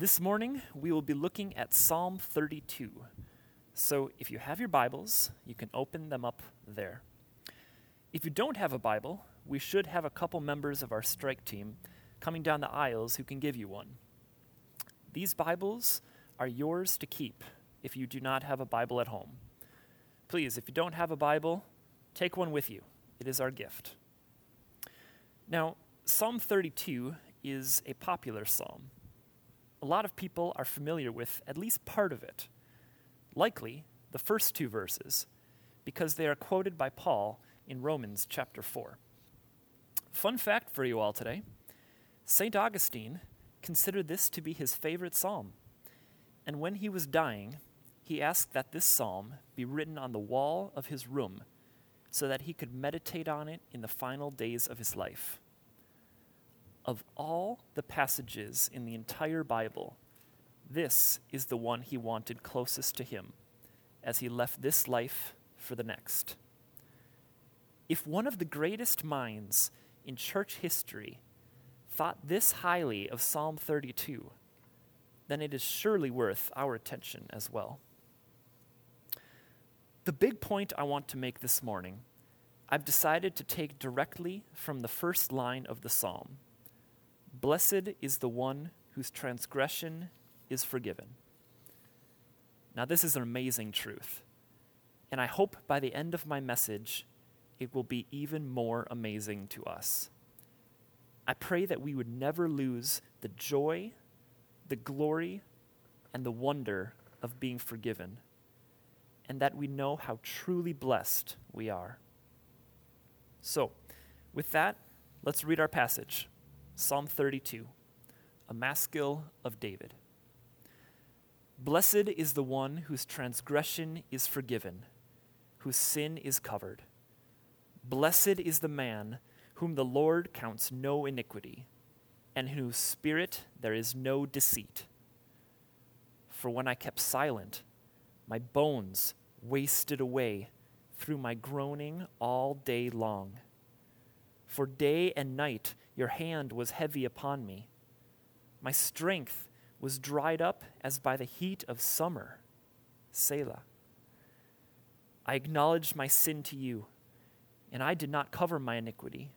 This morning, we will be looking at Psalm 32. So, if you have your Bibles, you can open them up there. If you don't have a Bible, we should have a couple members of our strike team coming down the aisles who can give you one. These Bibles are yours to keep if you do not have a Bible at home. Please, if you don't have a Bible, take one with you. It is our gift. Now, Psalm 32 is a popular psalm. A lot of people are familiar with at least part of it, likely the first two verses, because they are quoted by Paul in Romans chapter 4. Fun fact for you all today St. Augustine considered this to be his favorite psalm. And when he was dying, he asked that this psalm be written on the wall of his room so that he could meditate on it in the final days of his life. Of all the passages in the entire Bible, this is the one he wanted closest to him as he left this life for the next. If one of the greatest minds in church history thought this highly of Psalm 32, then it is surely worth our attention as well. The big point I want to make this morning, I've decided to take directly from the first line of the psalm Blessed is the one whose transgression is forgiven. Now, this is an amazing truth, and I hope by the end of my message, it will be even more amazing to us. I pray that we would never lose the joy the glory and the wonder of being forgiven, and that we know how truly blessed we are. So, with that, let's read our passage Psalm 32, a maskil of David. Blessed is the one whose transgression is forgiven, whose sin is covered. Blessed is the man whom the Lord counts no iniquity and in whose spirit there is no deceit. For when I kept silent, my bones wasted away through my groaning all day long. For day and night your hand was heavy upon me. My strength was dried up as by the heat of summer. Selah. I acknowledged my sin to you, and I did not cover my iniquity.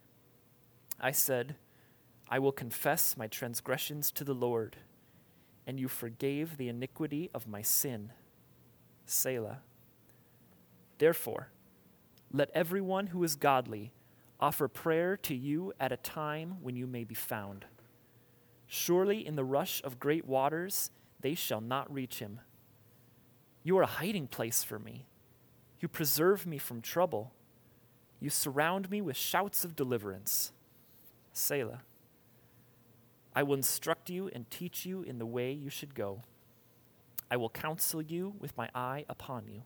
I said, I will confess my transgressions to the Lord, and you forgave the iniquity of my sin. Selah. Therefore, let everyone who is godly offer prayer to you at a time when you may be found. Surely in the rush of great waters they shall not reach him. You are a hiding place for me. You preserve me from trouble. You surround me with shouts of deliverance. Selah. I will instruct you and teach you in the way you should go. I will counsel you with my eye upon you.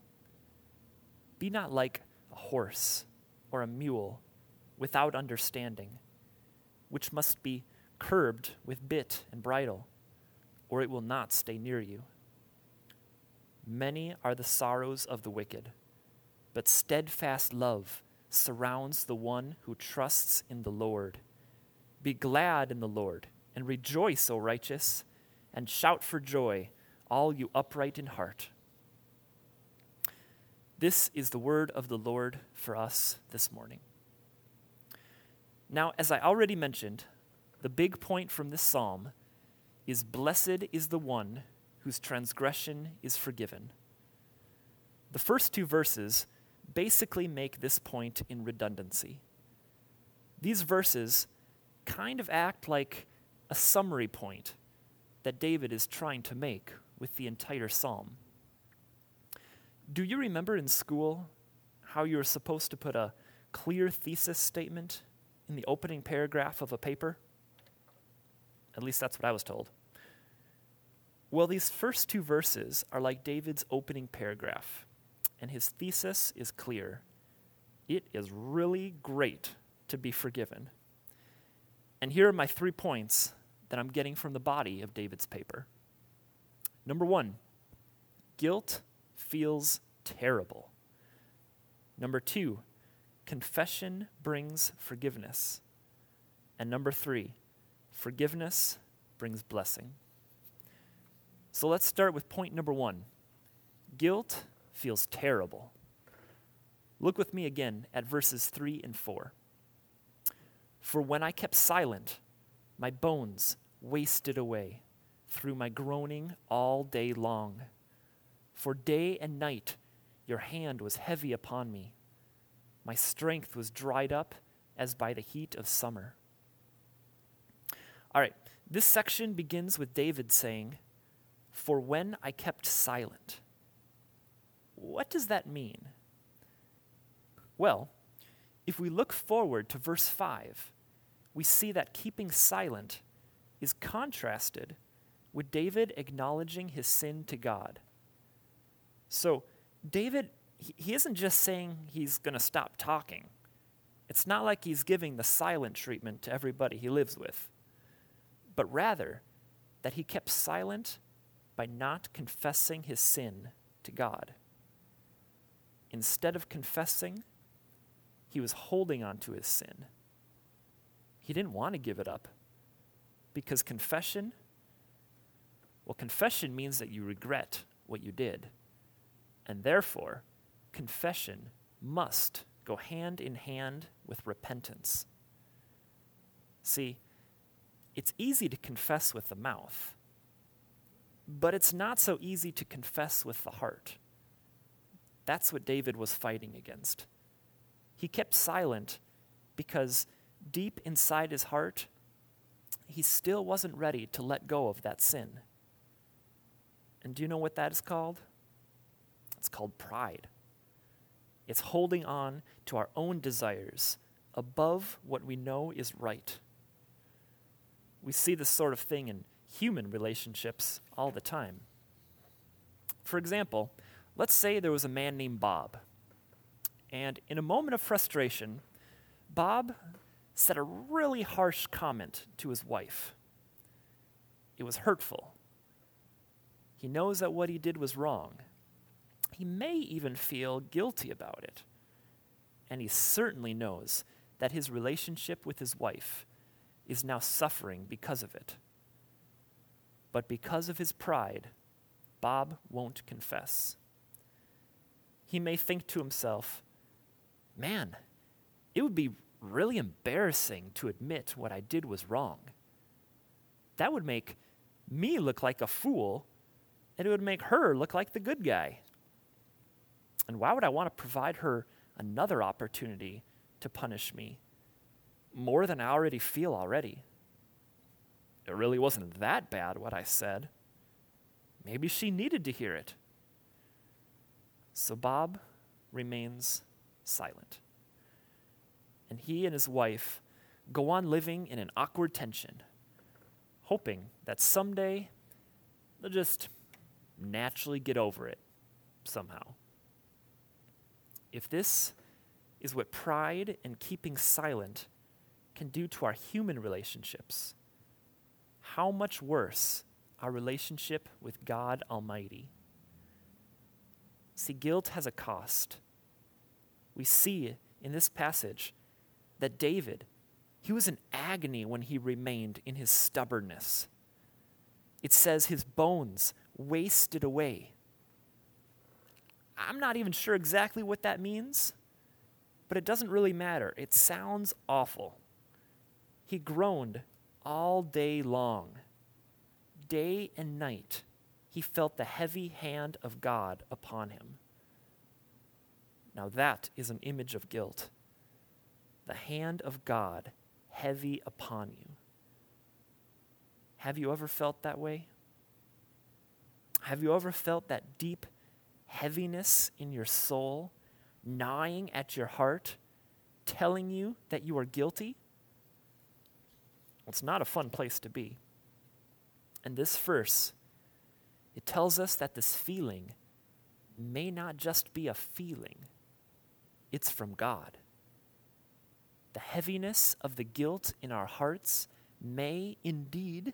Be not like a horse or a mule without understanding, which must be curbed with bit and bridle, or it will not stay near you. Many are the sorrows of the wicked, but steadfast love surrounds the one who trusts in the Lord. Be glad in the Lord and rejoice, O righteous, and shout for joy, all you upright in heart. This is the word of the Lord for us this morning. Now, as I already mentioned, the big point from this psalm is Blessed is the one whose transgression is forgiven. The first two verses basically make this point in redundancy. These verses kind of act like a summary point that David is trying to make with the entire psalm. Do you remember in school how you were supposed to put a clear thesis statement in the opening paragraph of a paper? At least that's what I was told. Well, these first two verses are like David's opening paragraph, and his thesis is clear. It is really great to be forgiven. And here are my three points that I'm getting from the body of David's paper. Number one, guilt feels terrible. Number two, confession brings forgiveness. And number three, forgiveness brings blessing. So let's start with point number one guilt feels terrible. Look with me again at verses 3 and 4. For when I kept silent, my bones wasted away through my groaning all day long. For day and night your hand was heavy upon me. My strength was dried up as by the heat of summer. All right, this section begins with David saying, For when I kept silent. What does that mean? Well, if we look forward to verse 5, we see that keeping silent is contrasted with David acknowledging his sin to God. So, David, he isn't just saying he's going to stop talking. It's not like he's giving the silent treatment to everybody he lives with, but rather that he kept silent by not confessing his sin to God. Instead of confessing, he was holding on to his sin. He didn't want to give it up because confession, well, confession means that you regret what you did. And therefore, confession must go hand in hand with repentance. See, it's easy to confess with the mouth, but it's not so easy to confess with the heart. That's what David was fighting against. He kept silent because deep inside his heart, he still wasn't ready to let go of that sin. And do you know what that is called? It's called pride. It's holding on to our own desires above what we know is right. We see this sort of thing in human relationships all the time. For example, let's say there was a man named Bob, and in a moment of frustration, Bob said a really harsh comment to his wife. It was hurtful. He knows that what he did was wrong. He may even feel guilty about it. And he certainly knows that his relationship with his wife is now suffering because of it. But because of his pride, Bob won't confess. He may think to himself, man, it would be really embarrassing to admit what I did was wrong. That would make me look like a fool, and it would make her look like the good guy. And why would I want to provide her another opportunity to punish me more than I already feel already? It really wasn't that bad what I said. Maybe she needed to hear it. So Bob remains silent and he and his wife go on living in an awkward tension, hoping that someday they'll just naturally get over it somehow. If this is what pride and keeping silent can do to our human relationships, how much worse our relationship with God Almighty? See, guilt has a cost. We see in this passage that David, he was in agony when he remained in his stubbornness. It says his bones wasted away. I'm not even sure exactly what that means, but it doesn't really matter. It sounds awful. He groaned all day long. Day and night, he felt the heavy hand of God upon him. Now, that is an image of guilt the hand of God heavy upon you. Have you ever felt that way? Have you ever felt that deep heaviness in your soul, gnawing at your heart, telling you that you are guilty? It's not a fun place to be. And this verse it tells us that this feeling may not just be a feeling, it's from God. The heaviness of the guilt in our hearts may indeed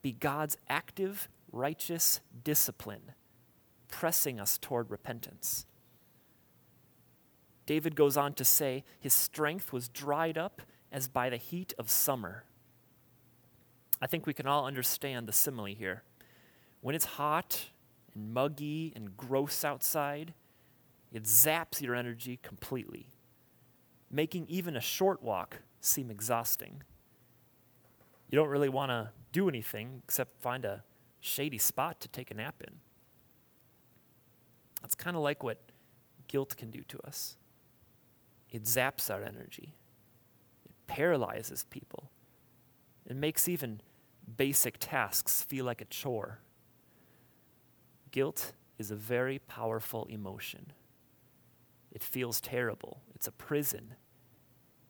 be God's active, righteous discipline pressing us toward repentance. David goes on to say his strength was dried up as by the heat of summer. I think we can all understand the simile here. When it's hot and muggy and gross outside, it zaps your energy completely, making even a short walk seem exhausting. You don't really want to do anything except find a shady spot to take a nap in. That's kind of like what guilt can do to us. It zaps our energy, it paralyzes people, it makes even basic tasks feel like a chore. Guilt is a very powerful emotion. It feels terrible, it's a prison,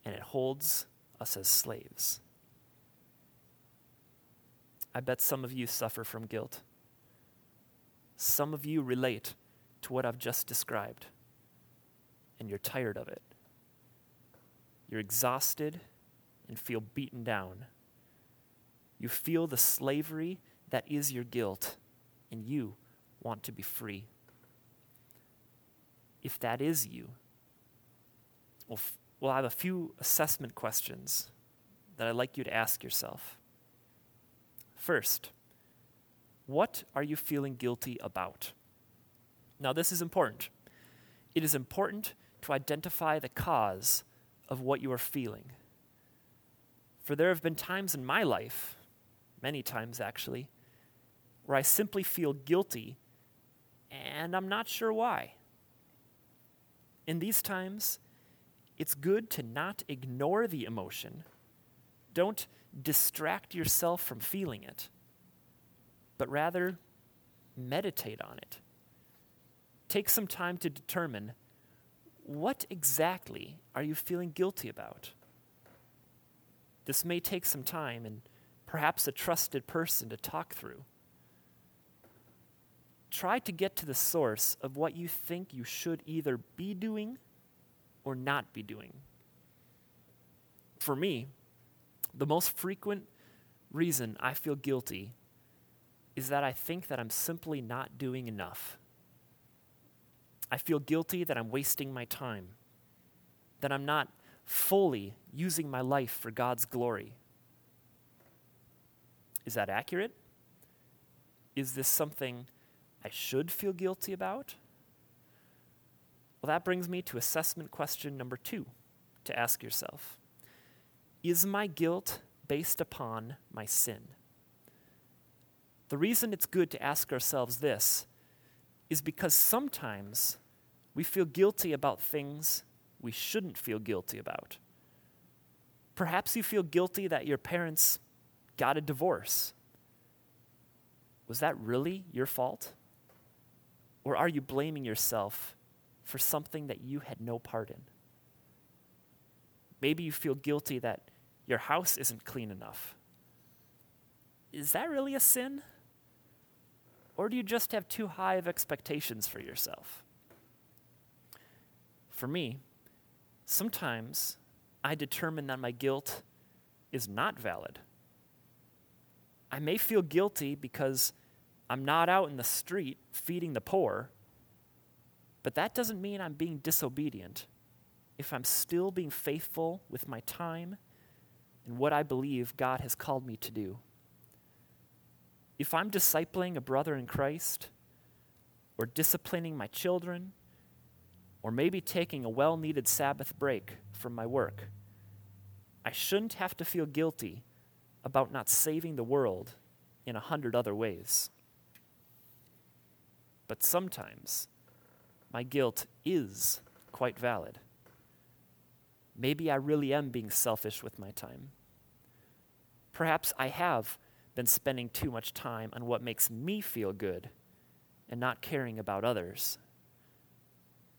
and it holds us as slaves. I bet some of you suffer from guilt. Some of you relate to what I've just described, and you're tired of it. You're exhausted and feel beaten down. You feel the slavery that is your guilt, and you want to be free. If that is you, we'll, f- we'll have a few assessment questions that I'd like you to ask yourself. First, what are you feeling guilty about? Now, this is important. It is important to identify the cause of what you are feeling. For there have been times in my life, many times actually, where I simply feel guilty and I'm not sure why. In these times, it's good to not ignore the emotion. Don't distract yourself from feeling it, but rather meditate on it. Take some time to determine what exactly are you feeling guilty about? This may take some time and perhaps a trusted person to talk through. Try to get to the source of what you think you should either be doing or not be doing. For me, the most frequent reason I feel guilty is that I think that I'm simply not doing enough. I feel guilty that I'm wasting my time, that I'm not fully using my life for God's glory. Is that accurate? Is this something I should feel guilty about? Well, that brings me to assessment question number two to ask yourself Is my guilt based upon my sin? The reason it's good to ask ourselves this is because sometimes we feel guilty about things we shouldn't feel guilty about. Perhaps you feel guilty that your parents got a divorce. Was that really your fault? Or are you blaming yourself for something that you had no part in? Maybe you feel guilty that your house isn't clean enough. Is that really a sin? Or do you just have too high of expectations for yourself? For me, sometimes I determine that my guilt is not valid. I may feel guilty because I'm not out in the street feeding the poor, but that doesn't mean I'm being disobedient if I'm still being faithful with my time and what I believe God has called me to do if I'm discipling a brother in Christ, or disciplining my children, or maybe taking a well needed Sabbath break from my work, I shouldn't have to feel guilty about not saving the world in a hundred other ways. But sometimes my guilt is quite valid. Maybe I really am being selfish with my time. Perhaps I have been spending too much time on what makes me feel good and not caring about others.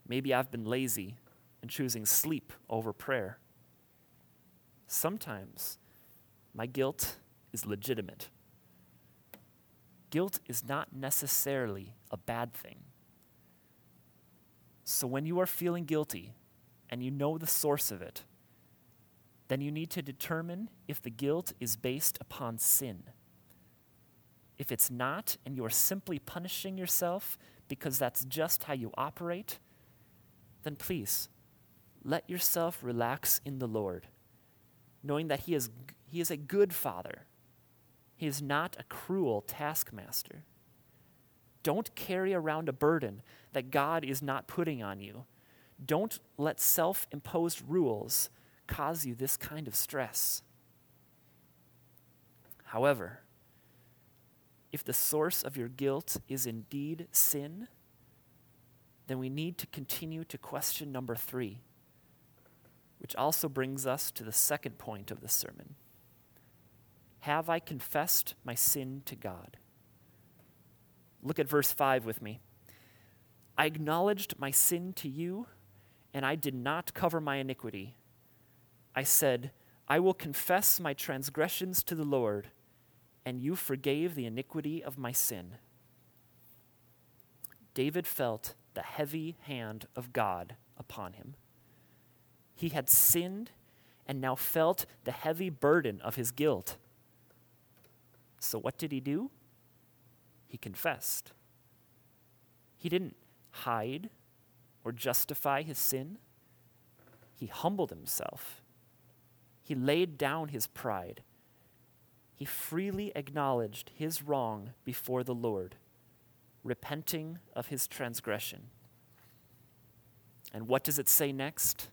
Maybe I've been lazy and choosing sleep over prayer. Sometimes my guilt is legitimate. guilt is not necessarily a bad thing. So when you are feeling guilty and you know the source of it, then you need to determine if the guilt is based upon sin. If it's not, and you are simply punishing yourself because that's just how you operate, then please let yourself relax in the Lord, knowing that He is, he is a good Father. He is not a cruel taskmaster. Don't carry around a burden that God is not putting on you. Don't let self imposed rules cause you this kind of stress. However, if the source of your guilt is indeed sin, then we need to continue to question number three, which also brings us to the second point of the sermon. Have I confessed my sin to God? Look at verse 5 with me. I acknowledged my sin to you, and I did not cover my iniquity. I said, I will confess my transgressions to the Lord, and you forgave the iniquity of my sin. David felt the heavy hand of God upon him. He had sinned and now felt the heavy burden of his guilt. So, what did he do? He confessed. He didn't hide or justify his sin, he humbled himself he laid down his pride. He freely acknowledged his wrong before the Lord, repenting of his transgression. And what does it say next?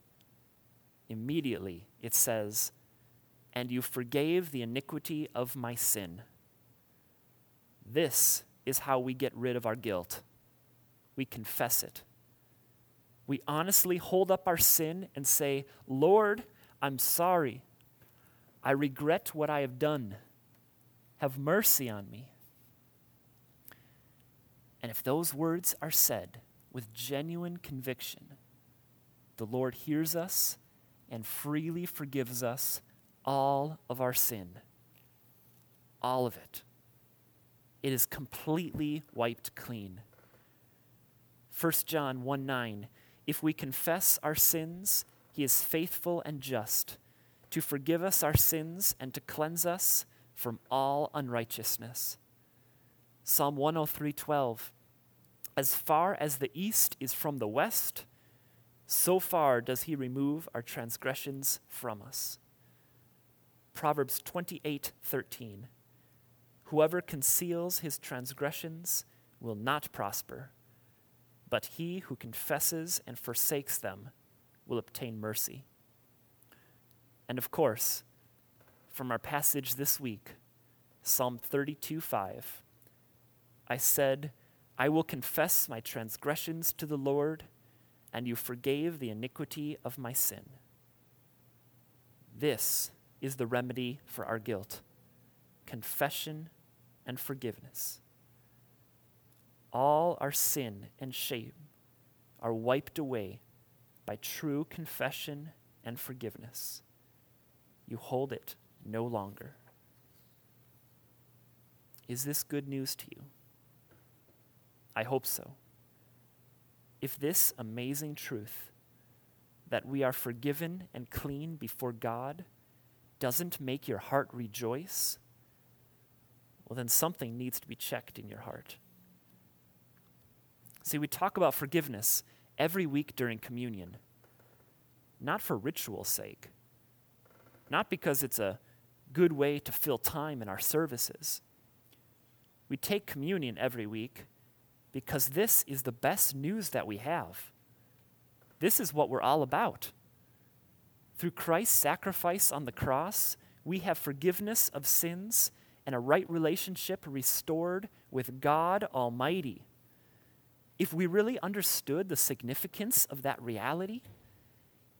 Immediately it says, And you forgave the iniquity of my sin. This is how we get rid of our guilt. We confess it. We honestly hold up our sin and say, Lord, I'm sorry. I regret what I have done. Have mercy on me. And if those words are said with genuine conviction, the Lord hears us and freely forgives us all of our sin. All of it. It is completely wiped clean. 1 John 1 9. If we confess our sins, he is faithful and just to forgive us our sins and to cleanse us from all unrighteousness. Psalm 103:12 As far as the east is from the west, so far does he remove our transgressions from us. Proverbs 28:13 Whoever conceals his transgressions will not prosper, but he who confesses and forsakes them will obtain mercy. And of course, from our passage this week, Psalm 32 5, I said, I will confess my transgressions to the Lord, and you forgave the iniquity of my sin. This is the remedy for our guilt confession and forgiveness. All our sin and shame are wiped away by true confession and forgiveness. You hold it no longer. Is this good news to you? I hope so. If this amazing truth that we are forgiven and clean before God doesn't make your heart rejoice, well, then something needs to be checked in your heart. See, we talk about forgiveness every week during communion, not for ritual's sake, not because it's a good way to fill time in our services. We take communion every week because this is the best news that we have. This is what we're all about. Through Christ's sacrifice on the cross, we have forgiveness of sins and a right relationship restored with God Almighty if we really understood the significance of that reality,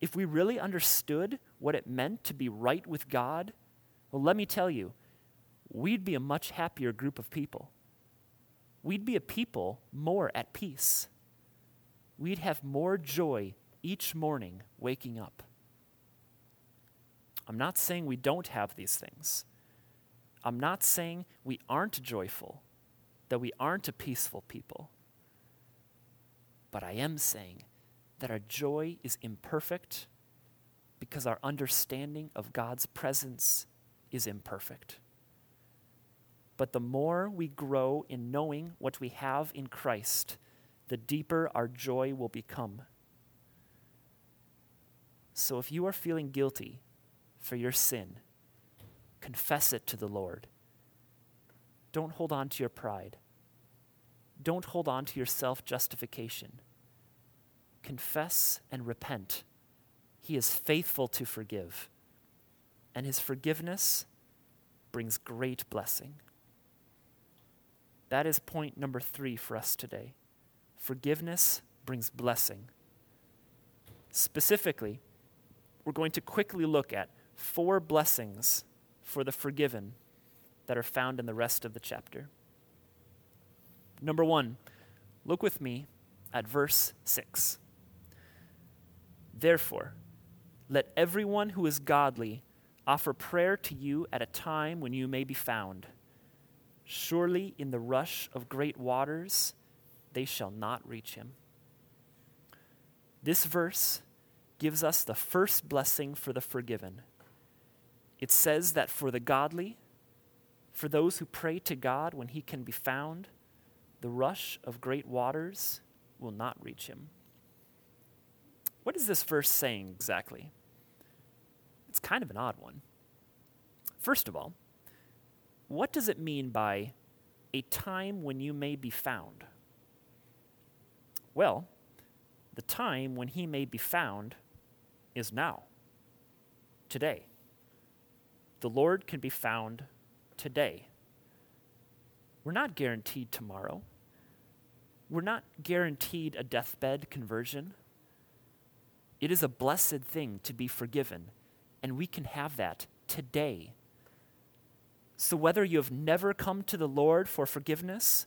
if we really understood what it meant to be right with God, well, let me tell you, we'd be a much happier group of people. We'd be a people more at peace. We'd have more joy each morning waking up. I'm not saying we don't have these things. I'm not saying we aren't joyful. that we aren't a peaceful people. But I am saying that our joy is imperfect because our understanding of God's presence is imperfect. But the more we grow in knowing what we have in Christ, the deeper our joy will become. So if you are feeling guilty for your sin, confess it to the Lord. Don't hold on to your pride. Don't hold on to your self justification. Confess and repent. He is faithful to forgive, and his forgiveness brings great blessing. That is point number three for us today. Forgiveness brings blessing. Specifically, we're going to quickly look at four blessings for the forgiven that are found in the rest of the chapter. Number one, look with me at verse 6. Therefore, let everyone who is godly offer prayer to you at a time when you may be found. Surely in the rush of great waters they shall not reach him. This verse gives us the first blessing for the forgiven. It says that for the godly, for those who pray to God when he can be found, the rush of great waters will not reach him. What is this verse saying exactly? It's kind of an odd one. First of all, what does it mean by a time when you may be found? Well, the time when he may be found is now, today. The Lord can be found today. We're not guaranteed tomorrow. We're not guaranteed a deathbed conversion. It is a blessed thing to be forgiven, and we can have that today. So, whether you have never come to the Lord for forgiveness,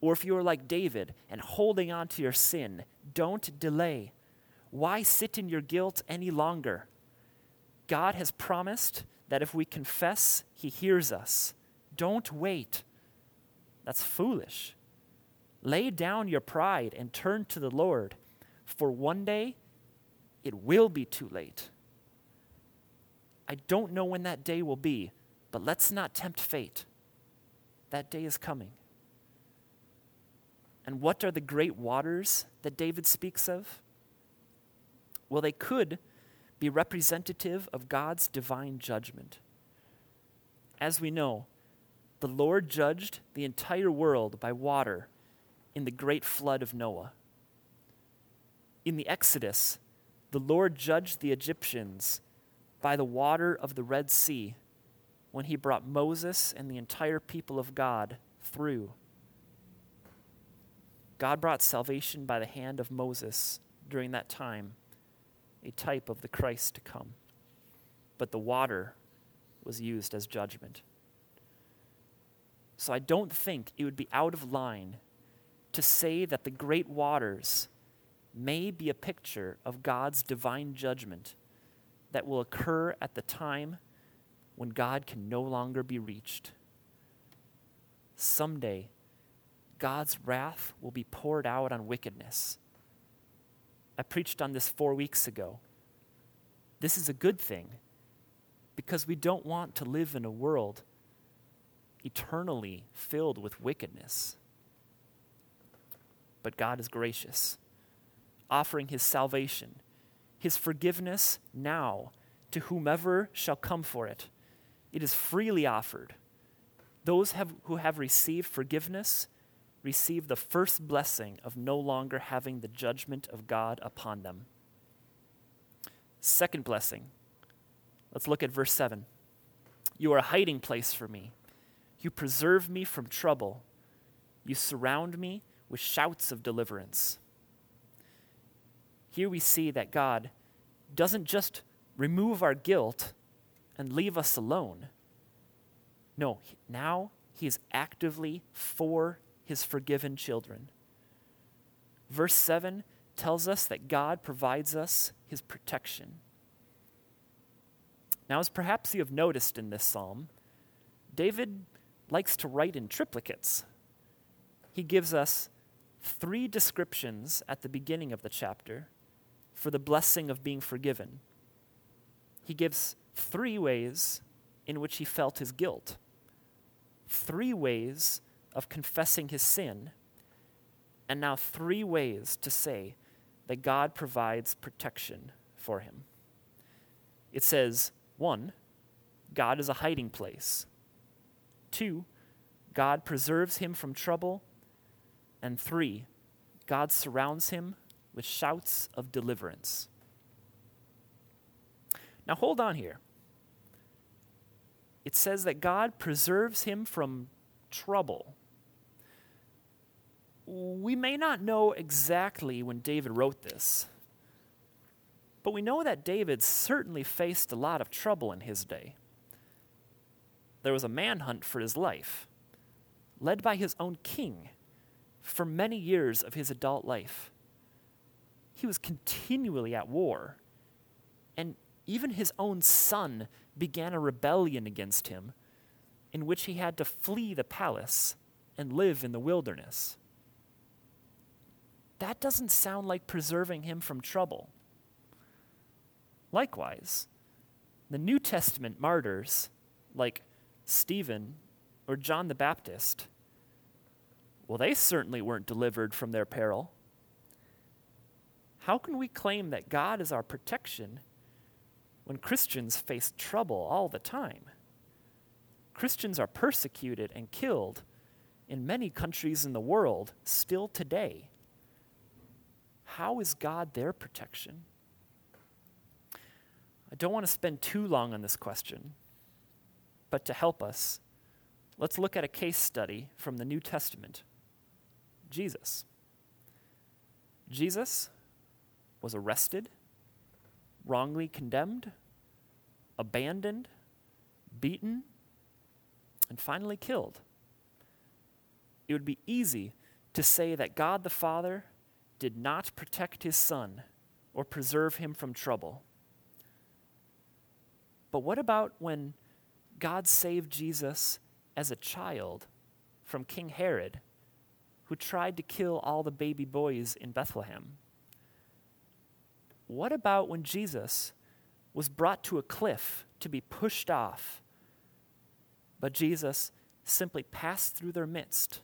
or if you are like David and holding on to your sin, don't delay. Why sit in your guilt any longer? God has promised that if we confess, He hears us. Don't wait. That's foolish. Lay down your pride and turn to the Lord, for one day it will be too late. I don't know when that day will be, but let's not tempt fate. That day is coming. And what are the great waters that David speaks of? Well, they could be representative of God's divine judgment. As we know, the Lord judged the entire world by water in the great flood of Noah. In the Exodus, the Lord judged the Egyptians by the water of the Red Sea when he brought Moses and the entire people of God through. God brought salvation by the hand of Moses during that time a type of the Christ to come. But the water was used as judgment. So I don't think it would be out of line to say that the great waters may be a picture of God's divine judgment that will occur at the time when God can no longer be reached. Someday, God's wrath will be poured out on wickedness I preached on this four weeks ago. This is a good thing because we don't want to live in a world eternally filled with wickedness. But God is gracious, offering his salvation, his forgiveness now to whomever shall come for it. It is freely offered. Those have, who have received forgiveness receive the first blessing of no longer having the judgment of God upon them. Second blessing. Let's look at verse 7. You are a hiding place for me. You preserve me from trouble. You surround me with shouts of deliverance. Here we see that God doesn't just remove our guilt and leave us alone. No, now He is actively for his forgiven children. Verse 7 tells us that God provides us his protection. Now, as perhaps you have noticed in this psalm, David likes to write in triplicates. he gives us three descriptions at the beginning of the chapter for the blessing of being forgiven. He gives three ways in which he felt his guilt, three ways of confessing his sin, and now three ways to say that God provides protection for him. It says, one, God is a hiding place. Two, God preserves him from trouble. And three, God surrounds him with shouts of deliverance. Now hold on here. It says that God preserves him from trouble. We may not know exactly when David wrote this, but we know that David certainly faced a lot of trouble in his day. There was a manhunt for his life, led by his own king for many years of his adult life. He was continually at war, and even his own son began a rebellion against him, in which he had to flee the palace and live in the wilderness. That doesn't sound like preserving him from trouble. Likewise, the New Testament martyrs, like Stephen or John the Baptist, well, they certainly weren't delivered from their peril. How can we claim that God is our protection when Christians face trouble all the time? Christians are persecuted and killed in many countries in the world still today. How is God their protection? I don't want to spend too long on this question, but to help us, let's look at a case study from the New Testament Jesus. Jesus was arrested, wrongly condemned, abandoned, beaten, and finally killed. It would be easy to say that God the Father did not protect his Son or preserve him from trouble. But what about when God saved Jesus as a child from King Herod, who tried to kill all the baby boys in Bethlehem? What about when Jesus was brought to a cliff to be pushed off, but Jesus simply passed through their midst,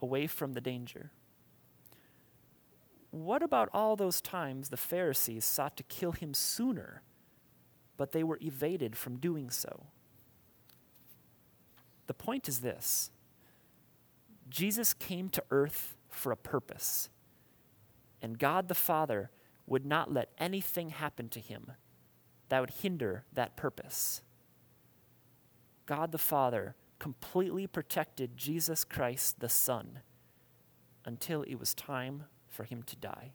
away from the danger? What about all those times the Pharisees sought to kill him sooner, but they were evaded from doing so? The point is this Jesus came to earth for a purpose, and God the Father would not let anything happen to him that would hinder that purpose. God the Father completely protected Jesus Christ the Son until it was time for him to die.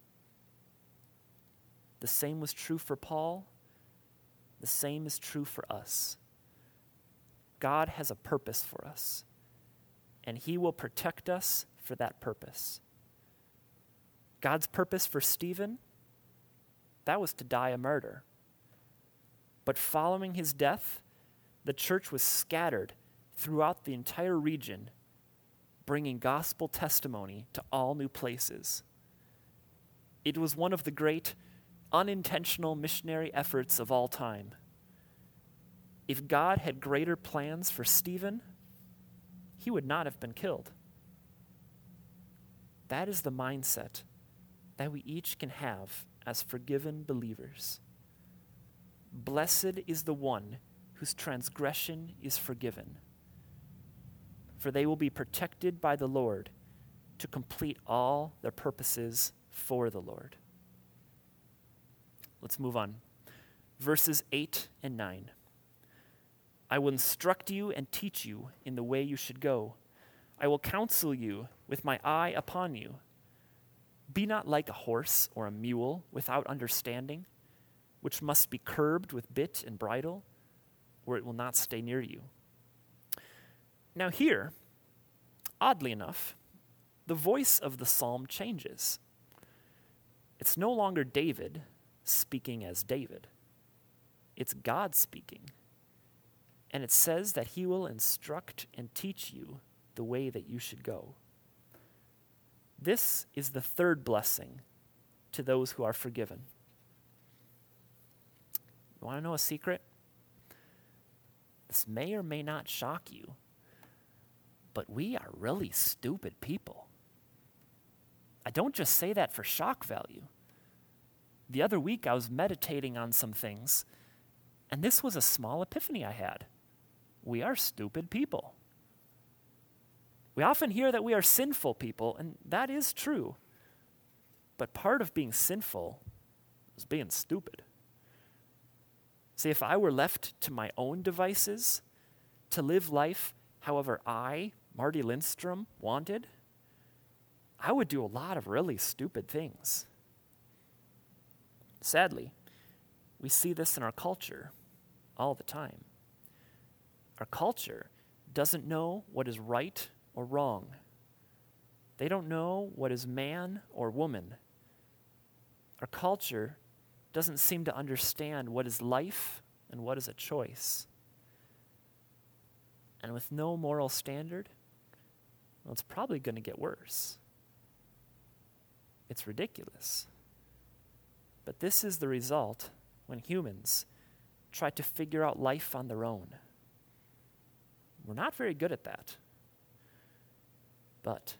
The same was true for Paul. The same is true for us. God has a purpose for us, and he will protect us for that purpose. God's purpose for Stephen that was to die a murder. But following his death, the church was scattered throughout the entire region, bringing gospel testimony to all new places. It was one of the great unintentional missionary efforts of all time. If God had greater plans for Stephen, he would not have been killed. That is the mindset that we each can have as forgiven believers. Blessed is the one whose transgression is forgiven, for they will be protected by the Lord to complete all their purposes for the Lord. Let's move on. Verses 8 and 9. I will instruct you and teach you in the way you should go. I will counsel you with my eye upon you. Be not like a horse or a mule without understanding, which must be curbed with bit and bridle, or it will not stay near you. Now, here, oddly enough, the voice of the psalm changes. It's no longer David speaking as David, it's God speaking. And it says that he will instruct and teach you the way that you should go. This is the third blessing to those who are forgiven. You want to know a secret? This may or may not shock you, but we are really stupid people. I don't just say that for shock value. The other week, I was meditating on some things, and this was a small epiphany I had. We are stupid people. We often hear that we are sinful people, and that is true. But part of being sinful is being stupid. See, if I were left to my own devices to live life however I, Marty Lindstrom, wanted, I would do a lot of really stupid things. Sadly, we see this in our culture all the time. Our culture doesn't know what is right or wrong. They don't know what is man or woman. Our culture doesn't seem to understand what is life and what is a choice. And with no moral standard, well, it's probably going to get worse. It's ridiculous. But this is the result when humans try to figure out life on their own. We're not very good at that. But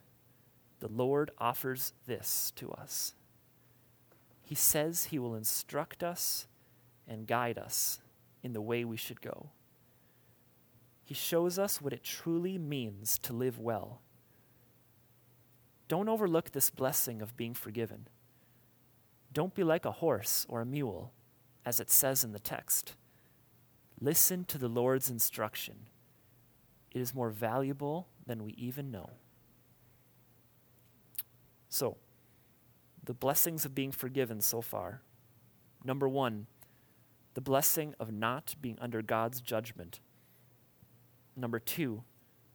the Lord offers this to us. He says He will instruct us and guide us in the way we should go. He shows us what it truly means to live well. Don't overlook this blessing of being forgiven. Don't be like a horse or a mule, as it says in the text. Listen to the Lord's instruction it is more valuable than we even know. So, the blessings of being forgiven so far. Number one, the blessing of not being under God's judgment. Number two,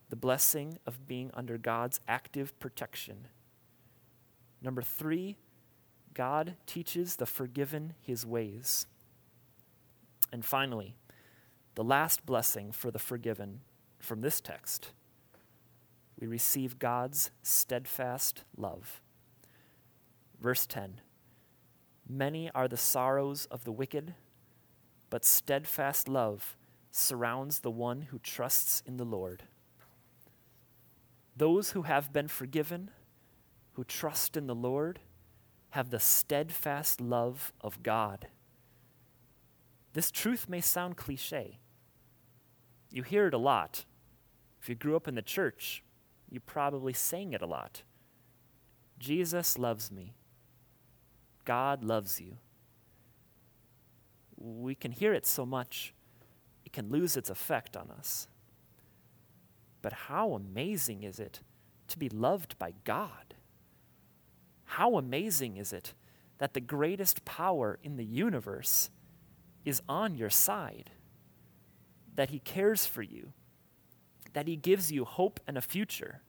the blessing of being under God's active protection. Number three, God teaches the forgiven his ways. And finally, the last blessing for the forgiven from this text, we receive God's steadfast love. Verse 10 Many are the sorrows of the wicked, but steadfast love surrounds the one who trusts in the Lord. Those who have been forgiven, who trust in the Lord, have the steadfast love of God. This truth may sound cliche. You hear it a lot if you grew up in the church, you probably sang it a lot. Jesus loves me. God loves you. We can hear it so much, it can lose its effect on us. But how amazing is it to be loved by God? How amazing is it that the greatest power in the universe is on your side? That He cares for you, that He gives you hope and a future,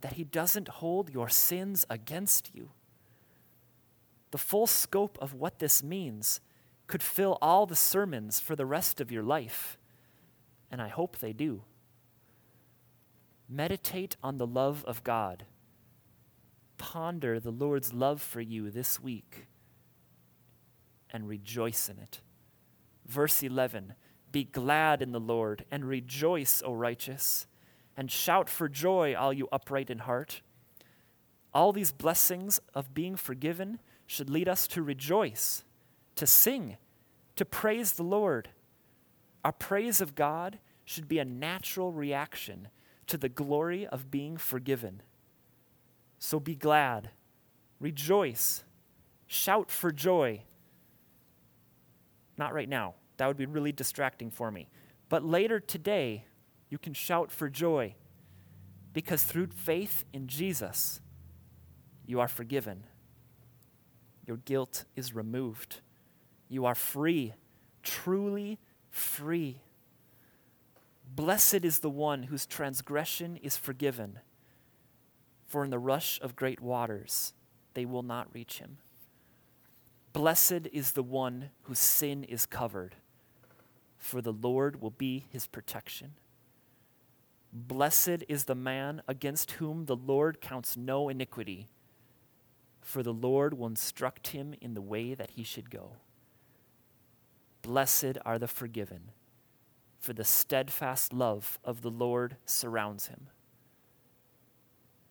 that He doesn't hold your sins against you. The full scope of what this means could fill all the sermons for the rest of your life, and I hope they do. Meditate on the love of God. Ponder the Lord's love for you this week and rejoice in it. Verse 11 be glad in the Lord and rejoice, O righteous, and shout for joy, all you upright in heart. All these blessings of being forgiven should lead us to rejoice, to sing, to praise the Lord. Our praise of God should be a natural reaction to the glory of being forgiven. So be glad, rejoice, shout for joy. Not right now. That would be really distracting for me. But later today, you can shout for joy because through faith in Jesus, you are forgiven. Your guilt is removed. You are free, truly free. Blessed is the one whose transgression is forgiven, for in the rush of great waters they will not reach him. Blessed is the one whose sin is covered for the Lord will be his protection. Blessed is the man against whom the Lord counts no iniquity, for the Lord will instruct him in the way that he should go. Blessed are the forgiven, for the steadfast love of the Lord surrounds him.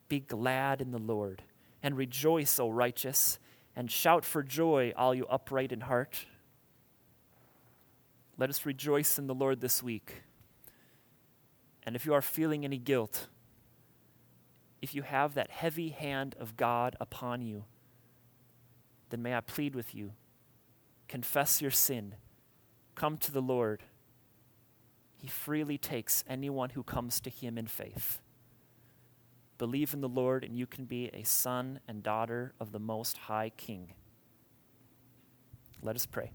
Be glad in the Lord, and rejoice, O righteous, and shout for joy, all you upright in heart. Let us rejoice in the Lord this week. And if you are feeling any guilt, if you have that heavy hand of God upon you, then may I plead with you confess your sin, come to the Lord. He freely takes anyone who comes to him in faith. Believe in the Lord, and you can be a son and daughter of the Most High King. Let us pray.